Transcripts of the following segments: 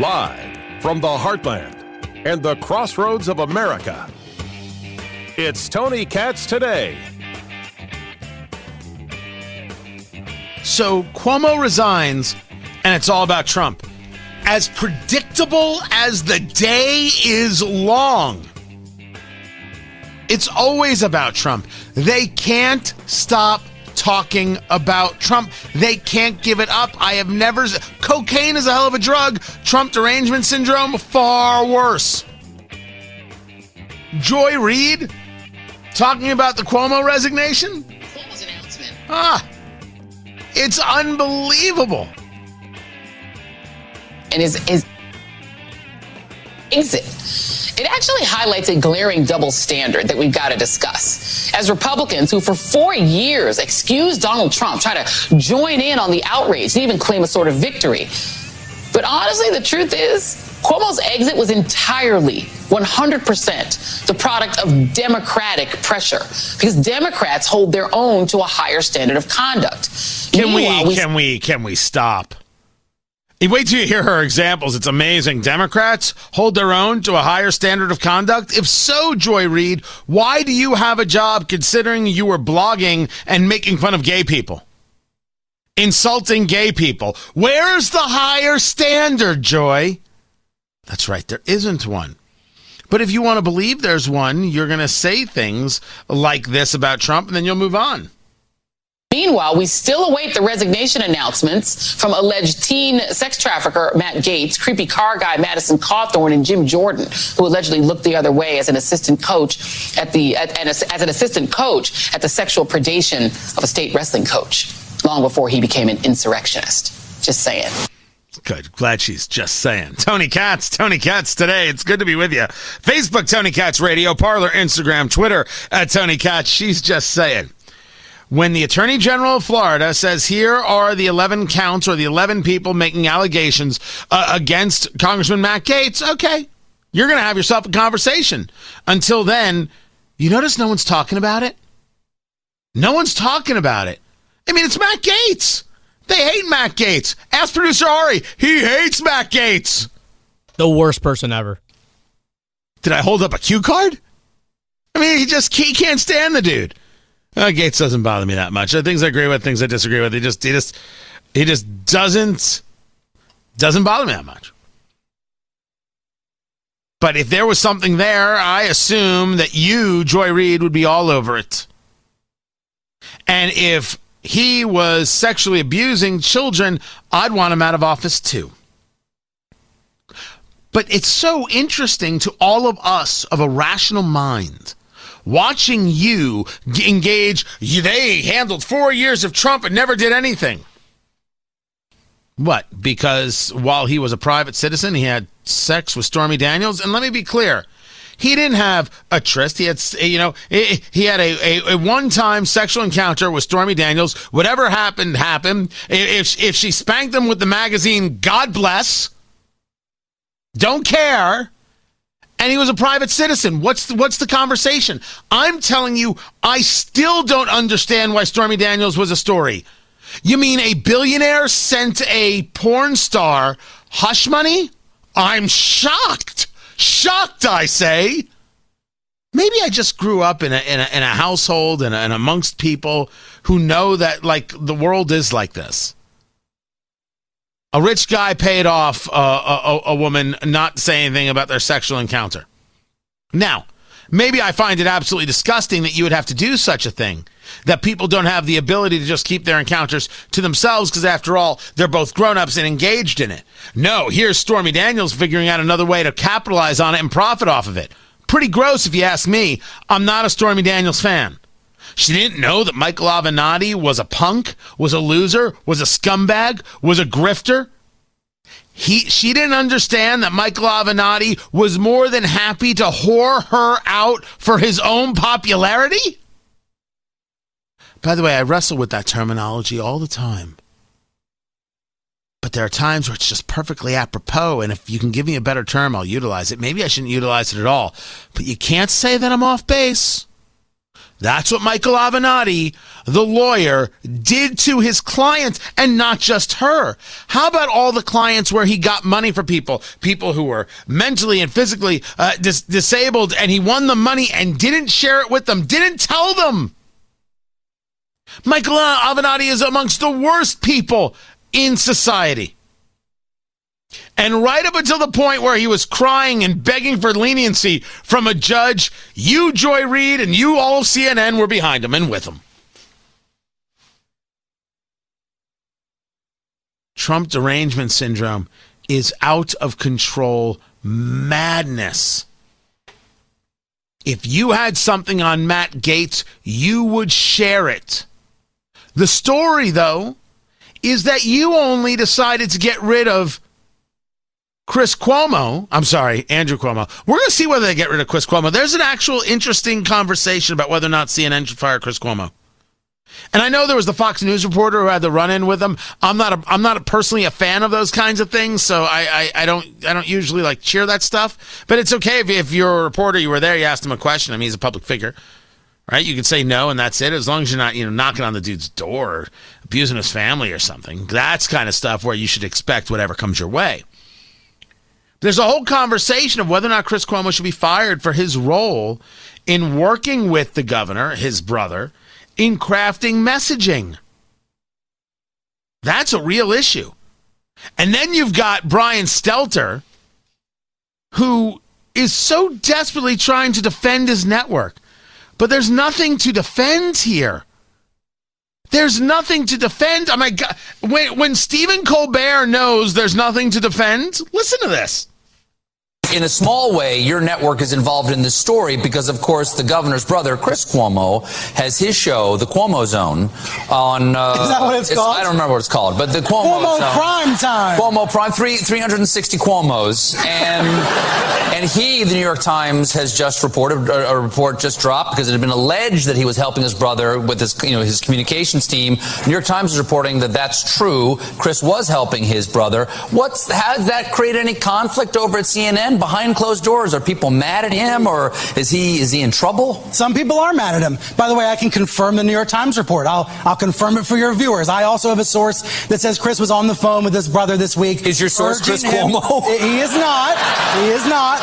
Live from the heartland and the crossroads of America, it's Tony Katz today. So Cuomo resigns, and it's all about Trump. As predictable as the day is long, it's always about Trump. They can't stop talking about Trump. They can't give it up. I have never. Cocaine is a hell of a drug. Trump derangement syndrome, far worse. Joy Reid talking about the Cuomo resignation? Cuomo's announcement. Ah, it's unbelievable. And his, his exit. It actually highlights a glaring double standard that we've got to discuss. As Republicans who for four years excused Donald Trump, try to join in on the outrage and even claim a sort of victory. But honestly, the truth is, Cuomo's exit was entirely 100% the product of Democratic pressure because Democrats hold their own to a higher standard of conduct. Can we, Meanwhile, can we can we stop? Wait till you hear her examples. It's amazing. Democrats hold their own to a higher standard of conduct. If so, Joy Reid, why do you have a job considering you were blogging and making fun of gay people? Insulting gay people. Where's the higher standard, Joy? That's right, there isn't one. But if you want to believe there's one, you're going to say things like this about Trump and then you'll move on. Meanwhile, we still await the resignation announcements from alleged teen sex trafficker Matt Gaetz, creepy car guy Madison Cawthorn, and Jim Jordan, who allegedly looked the other way as an assistant coach at the at, as an assistant coach at the sexual predation of a state wrestling coach, long before he became an insurrectionist. Just saying. Good. Glad she's just saying. Tony Katz, Tony Katz today. It's good to be with you. Facebook, Tony Katz Radio, Parler, Instagram, Twitter, at Tony Katz. She's just saying. When the Attorney General of Florida says here are the 11 counts or the 11 people making allegations uh, against Congressman Matt Gaetz, okay, you're going to have yourself a conversation. Until then, you notice no one's talking about it? No one's talking about it. I mean, it's Matt Gaetz. They hate Matt Gaetz. Ask producer Ari. He hates Matt Gaetz. The worst person ever. Did I hold up a cue card? I mean, he just he can't stand the dude. Uh, Gaetz doesn't bother me that much. Uh, things I agree with, things I disagree with. He just he just he just doesn't doesn't bother me that much. But if there was something there, I assume that you, Joy Reid, would be all over it. And if he was sexually abusing children, I'd want him out of office too. But it's so interesting to all of us of a rational mind watching you engage. They handled four years of Trump and never did anything. What? Because while he was a private citizen, he had sex with Stormy Daniels? And let me be clear. He didn't have a tryst. He had, you know, he had a, a, a one-time sexual encounter with Stormy Daniels. Whatever happened, happened. If, if she spanked him with the magazine, God bless. Don't care. And he was a private citizen. What's the, what's the conversation? I'm telling you, I still don't understand why Stormy Daniels was a story. You mean a billionaire sent a porn star hush money? I'm shocked. Shocked, I say. Maybe I just grew up in a, in a, in a household and, and amongst people who know that, like, the world is like this. A rich guy paid off uh, a, a woman not saying anything about their sexual encounter. Now, maybe I find it absolutely disgusting that you would have to do such a thing. That people don't have the ability to just keep their encounters to themselves because, after all, they're both grown ups and engaged in it. No, here's Stormy Daniels figuring out another way to capitalize on it and profit off of it. Pretty gross, if you ask me. I'm not a Stormy Daniels fan. She didn't know that Michael Avenatti was a punk, was a loser, was a scumbag, was a grifter. He, she didn't understand that Michael Avenatti was more than happy to whore her out for his own popularity. By the way, I wrestle with that terminology all the time. But there are times where it's just perfectly apropos, and if you can give me a better term, I'll utilize it. Maybe I shouldn't utilize it at all. But you can't say that I'm off base. That's what Michael Avenatti, the lawyer, did to his clients and not just her. How about all the clients where he got money for people, people who were mentally and physically uh, dis- disabled, and he won the money and didn't share it with them, didn't tell them? Michael Avenatti is amongst the worst people in society. And right up until the point where he was crying and begging for leniency from a judge, you, Joy Reid, and you, all of CNN, were behind him and with him. Trump derangement syndrome is out of control madness. If you had something on Matt Gaetz, you would share it. The story, though, is that you only decided to get rid of Chris Cuomo, I'm sorry, Andrew Cuomo. We're going to see whether they get rid of Chris Cuomo. There's an actual interesting conversation about whether or not CNN should fire Chris Cuomo. And I know there was the Fox News reporter who had the run in with him. I'm not a, I'm not a personally a fan of those kinds of things, so I, I, I, don't I don't usually like cheer that stuff. But it's okay if, if you're a reporter, you were there, you asked him a question. I mean, he's a public figure, right? You can say no, and that's it. As long as you're not you know knocking on the dude's door, or abusing his family or something. That's kind of stuff where you should expect whatever comes your way. There's a whole conversation of whether or not Chris Cuomo should be fired for his role in working with the governor, his brother, in crafting messaging. That's a real issue. And then you've got Brian Stelter, who is so desperately trying to defend his network. But there's nothing to defend here. There's nothing to defend. Oh my God. When, when Stephen Colbert knows there's nothing to defend, listen to this in a small way, your network is involved in this story because, of course, the governor's brother, Chris Cuomo, has his show, The Cuomo Zone, on. Uh, is that what it's, it's, called? I don't remember what it's called, but the Cuomo. Cuomo Zone, Prime Time. Cuomo Prime, three, 360 Cuomos. And, and he, the New York Times, has just reported, a, a report just dropped because it had been alleged that he was helping his brother with his, you know, his communications team. New York Times is reporting that that's true. Chris was helping his brother. What's, has that created any conflict over at CNN? Behind closed doors? Are people mad at him, or is he is he in trouble? Some people are mad at him. By the way, I can confirm the New York Times report. I'll I'll confirm it for your viewers. I also have a source that says Chris was on the phone with his brother this week. Is your source Chris him. Cuomo? He is not. He is not.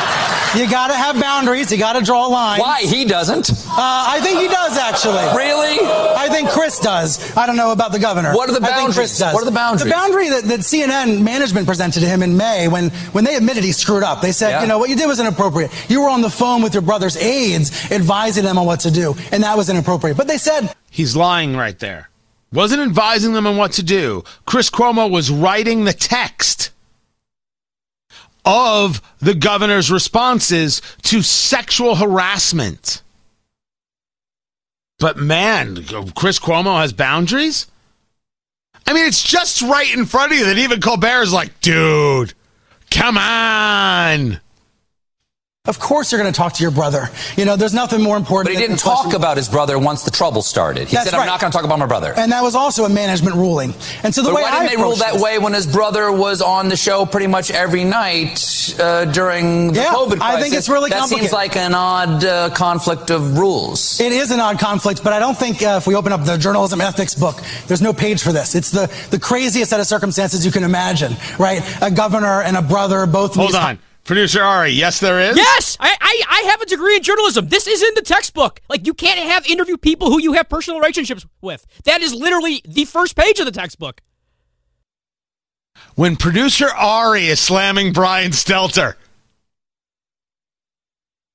You got to have boundaries. You got to draw a line. Why he doesn't? Uh, I think he does actually. Really? I think Chris does. I don't know about the governor. What are the boundaries? I think Chris does. What are the boundaries? The boundary that, that CNN management presented to him in May when when they admitted he screwed up. They said, yeah. you know, what you did was inappropriate. You were on the phone with your brother's aides advising them on what to do, and that was inappropriate. But they said. He's lying right there. Wasn't advising them on what to do. Chris Cuomo was writing the text of the governor's responses to sexual harassment. But man, Chris Cuomo has boundaries? I mean, it's just right in front of you that even Colbert is like, dude, come on. Of course, you're going to talk to your brother. You know, there's nothing more important. But he didn't talk about his brother once the trouble started. He That's said, "I'm right. not going to talk about my brother." And that was also a management ruling. And so the but way why didn't I they rule that this, way when his brother was on the show pretty much every night uh, during the yeah, COVID crisis? I think it's really complicated. that seems like an odd uh, conflict of rules. It is an odd conflict, but I don't think uh, if we open up the journalism ethics book, there's no page for this. It's the the craziest set of circumstances you can imagine, right? A governor and a brother both. Hold on. Producer Ari, yes, there is. Yes, I, I, I have a degree in journalism. This is in the textbook. Like you can't have interview people who you have personal relationships with. That is literally the first page of the textbook. When producer Ari is slamming Brian Stelter,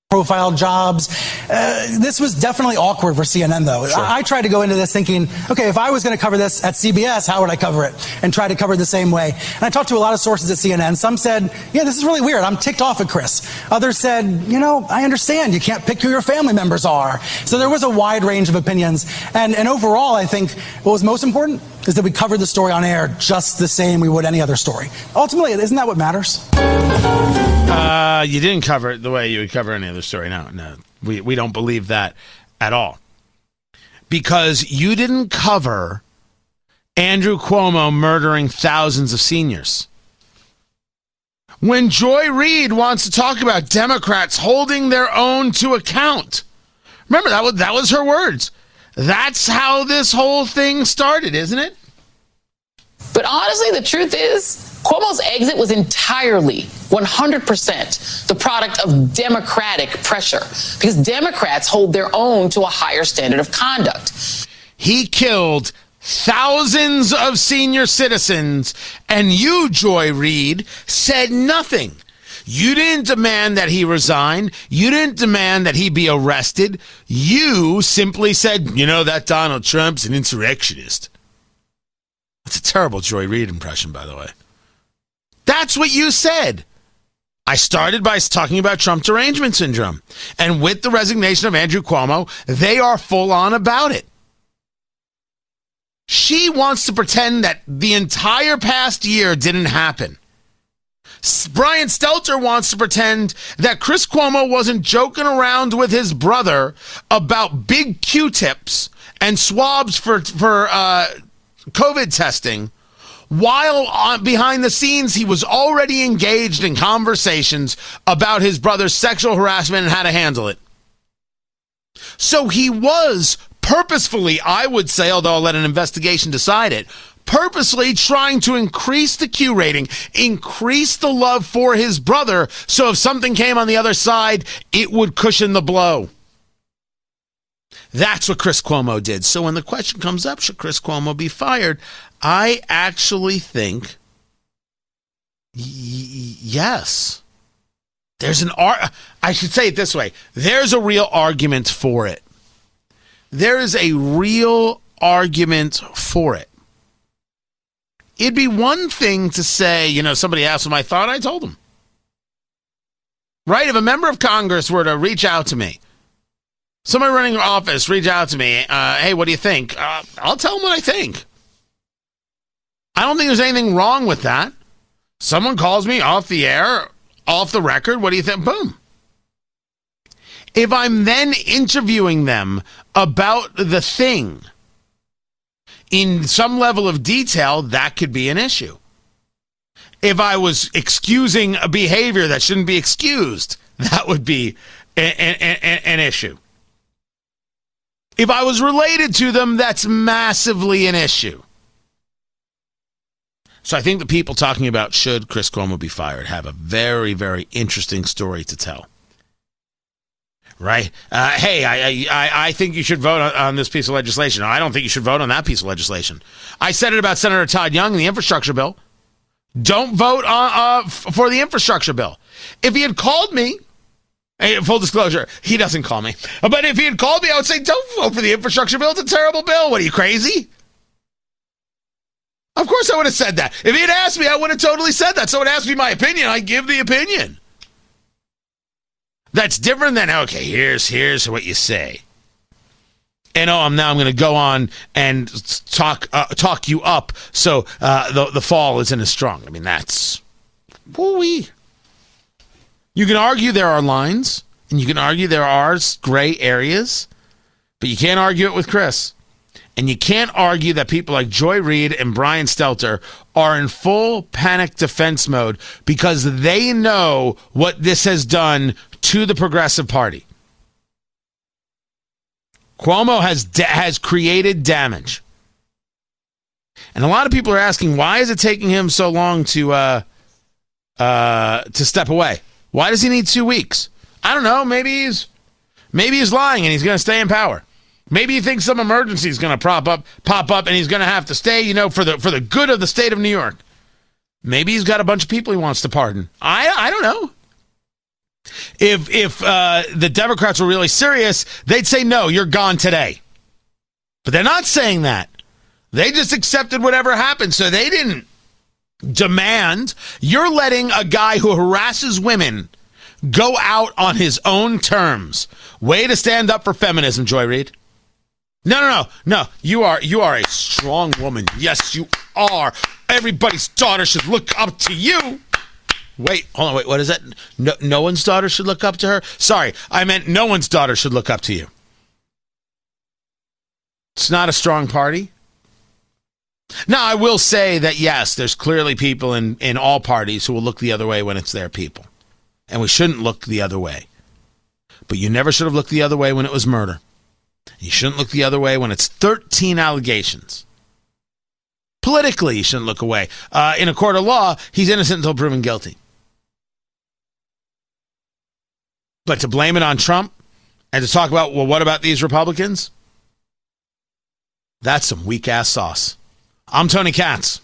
profile jobs. Uh, this was definitely awkward for CNN, though. Sure. I, I, tried to go into this thinking, okay, if I was going to cover this at CBS, how would I cover it? And try to cover it the same way. And I talked to a lot of sources at CNN. Some said, yeah, this is really weird. I'm ticked off at Chris. Others said, you know, I understand. You can't pick who your family members are. So there was a wide range of opinions. And, and overall, I think what was most important is that we covered the story on air just the same we would any other story. Ultimately, isn't that what matters? Uh, you didn't cover it the way you would cover any other story. No, no, we we don't believe that at all because you didn't cover Andrew Cuomo murdering thousands of seniors. When Joy Reid wants to talk about Democrats holding their own to account, Remember that was that was her words. That's how this whole thing started, isn't it? But honestly, the truth is, Cuomo's exit was entirely 100% the product of Democratic pressure because Democrats hold their own to a higher standard of conduct. He killed thousands of senior citizens, and you, Joy Reid, said nothing. You didn't demand that he resign. You didn't demand that he be arrested. You simply said, you know, that Donald Trump's an insurrectionist. That's a terrible Joy Reid impression, by the way. That's what you said. I started by talking about Trump derangement syndrome. And with the resignation of Andrew Cuomo, they are full on about it. She wants to pretend that the entire past year didn't happen. Brian Stelter wants to pretend that Chris Cuomo wasn't joking around with his brother about big Q-tips and swabs for for uh, COVID testing, while on, behind the scenes he was already engaged in conversations about his brother's sexual harassment and how to handle it. So he was purposefully, I would say, although I'll let an investigation decide it, purposely trying to increase the Q rating, increase the love for his brother, so if something came on the other side, it would cushion the blow. That's what Chris Cuomo did. So when the question comes up, should Chris Cuomo be fired? I actually think y- yes. There's an ar- I should say it this way. There's a real argument for it. There is a real argument for it. It'd be one thing to say, you know, somebody asked what I thought, I told them. Right? If a member of Congress were to reach out to me, somebody running an office reach out to me, uh, hey, what do you think? Uh, I'll tell them what I think. I don't think there's anything wrong with that. Someone calls me off the air, off the record, what do you think? Boom. If I'm then interviewing them about the thing, in some level of detail, that could be an issue. If I was excusing a behavior that shouldn't be excused, that would be an, an, an issue. If I was related to them, that's massively an issue. So I think the people talking about should Chris Cuomo be fired have a very, very interesting story to tell right? Uh, hey, I, I, I think you should vote on, on, this piece of legislation. I don't think you should vote on that piece of legislation. I said it about Senator Todd Young and the infrastructure bill. Don't vote on, uh, f- for the infrastructure bill. If he had called me, full disclosure, he doesn't call me. But if he had called me, I would say, don't vote for the infrastructure bill. It's a terrible bill. What are you, crazy? Of course I would have said that. If he had asked me, I would have totally said that. So Someone asked me my opinion, I give the opinion. That's different than okay. Here's here's what you say. And oh, I'm now I'm going to go on and talk uh, talk you up so uh, the the fall isn't as strong. I mean that's woo You can argue there are lines, and you can argue there are gray areas, but you can't argue it with Chris. And you can't argue that people like Joy Reid and Brian Stelter are in full panic defense mode because they know what this has done to the Progressive Party. Cuomo has has created damage, and a lot of people are asking why is it taking him so long to uh, uh, to step away? Why does he need two weeks? I don't know. Maybe he's maybe he's lying and he's going to stay in power. Maybe he thinks some emergency is going to prop up, pop up, and he's going to have to stay. You know, for the for the good of the state of New York. Maybe he's got a bunch of people he wants to pardon. I I don't know. If if uh, the Democrats were really serious, they'd say no, you're gone today. But they're not saying that. They just accepted whatever happened, so they didn't demand. You're letting a guy who harasses women go out on his own terms. Way to stand up for feminism, Joy Reid. No, no, no, no. You are you are a strong woman. Yes, you are. Everybody's daughter should look up to you. Wait, hold on, wait, what is that? No, no one's daughter should look up to her? Sorry, I meant no one's daughter should look up to you. It's not a strong party. Now, I will say that yes, there's clearly people in, in all parties who will look the other way when it's their people. And we shouldn't look the other way. but you never should have looked the other way when it was murder. You shouldn't look the other way when it's 13 allegations. Politically, you shouldn't look away. Uh, in a court of law, he's innocent until proven guilty. But to blame it on Trump and to talk about, well, what about these Republicans? That's some weak ass sauce. I'm Tony Katz.